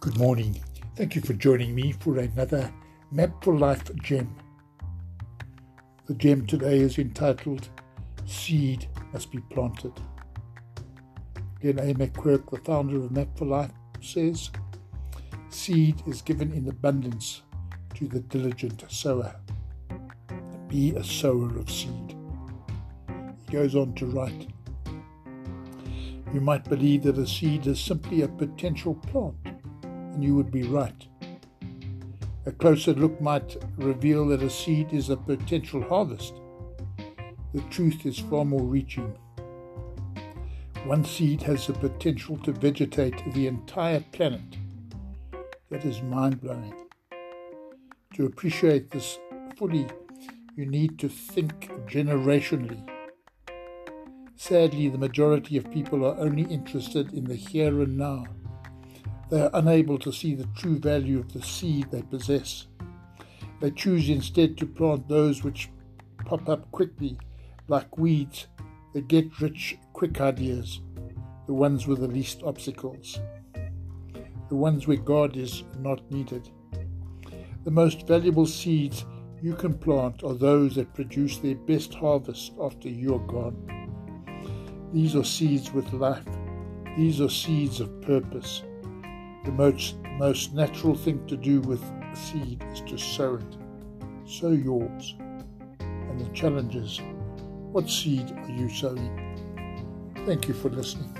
Good morning. Thank you for joining me for another Map4Life gem. The gem today is entitled Seed Must Be Planted. Again, A. McQuirk, the founder of Map4Life, says Seed is given in abundance to the diligent sower. Be a sower of seed. He goes on to write You might believe that a seed is simply a potential plant you would be right. A closer look might reveal that a seed is a potential harvest. The truth is far more reaching. One seed has the potential to vegetate the entire planet. That is mind blowing. To appreciate this fully, you need to think generationally. Sadly, the majority of people are only interested in the here and now they are unable to see the true value of the seed they possess. They choose instead to plant those which pop up quickly, like weeds, the get rich quick ideas, the ones with the least obstacles, the ones where God is not needed. The most valuable seeds you can plant are those that produce their best harvest after you are gone. These are seeds with life. These are seeds of purpose. The most, most natural thing to do with seed is to sow it. Sow yours. And the challenge is what seed are you sowing? Thank you for listening.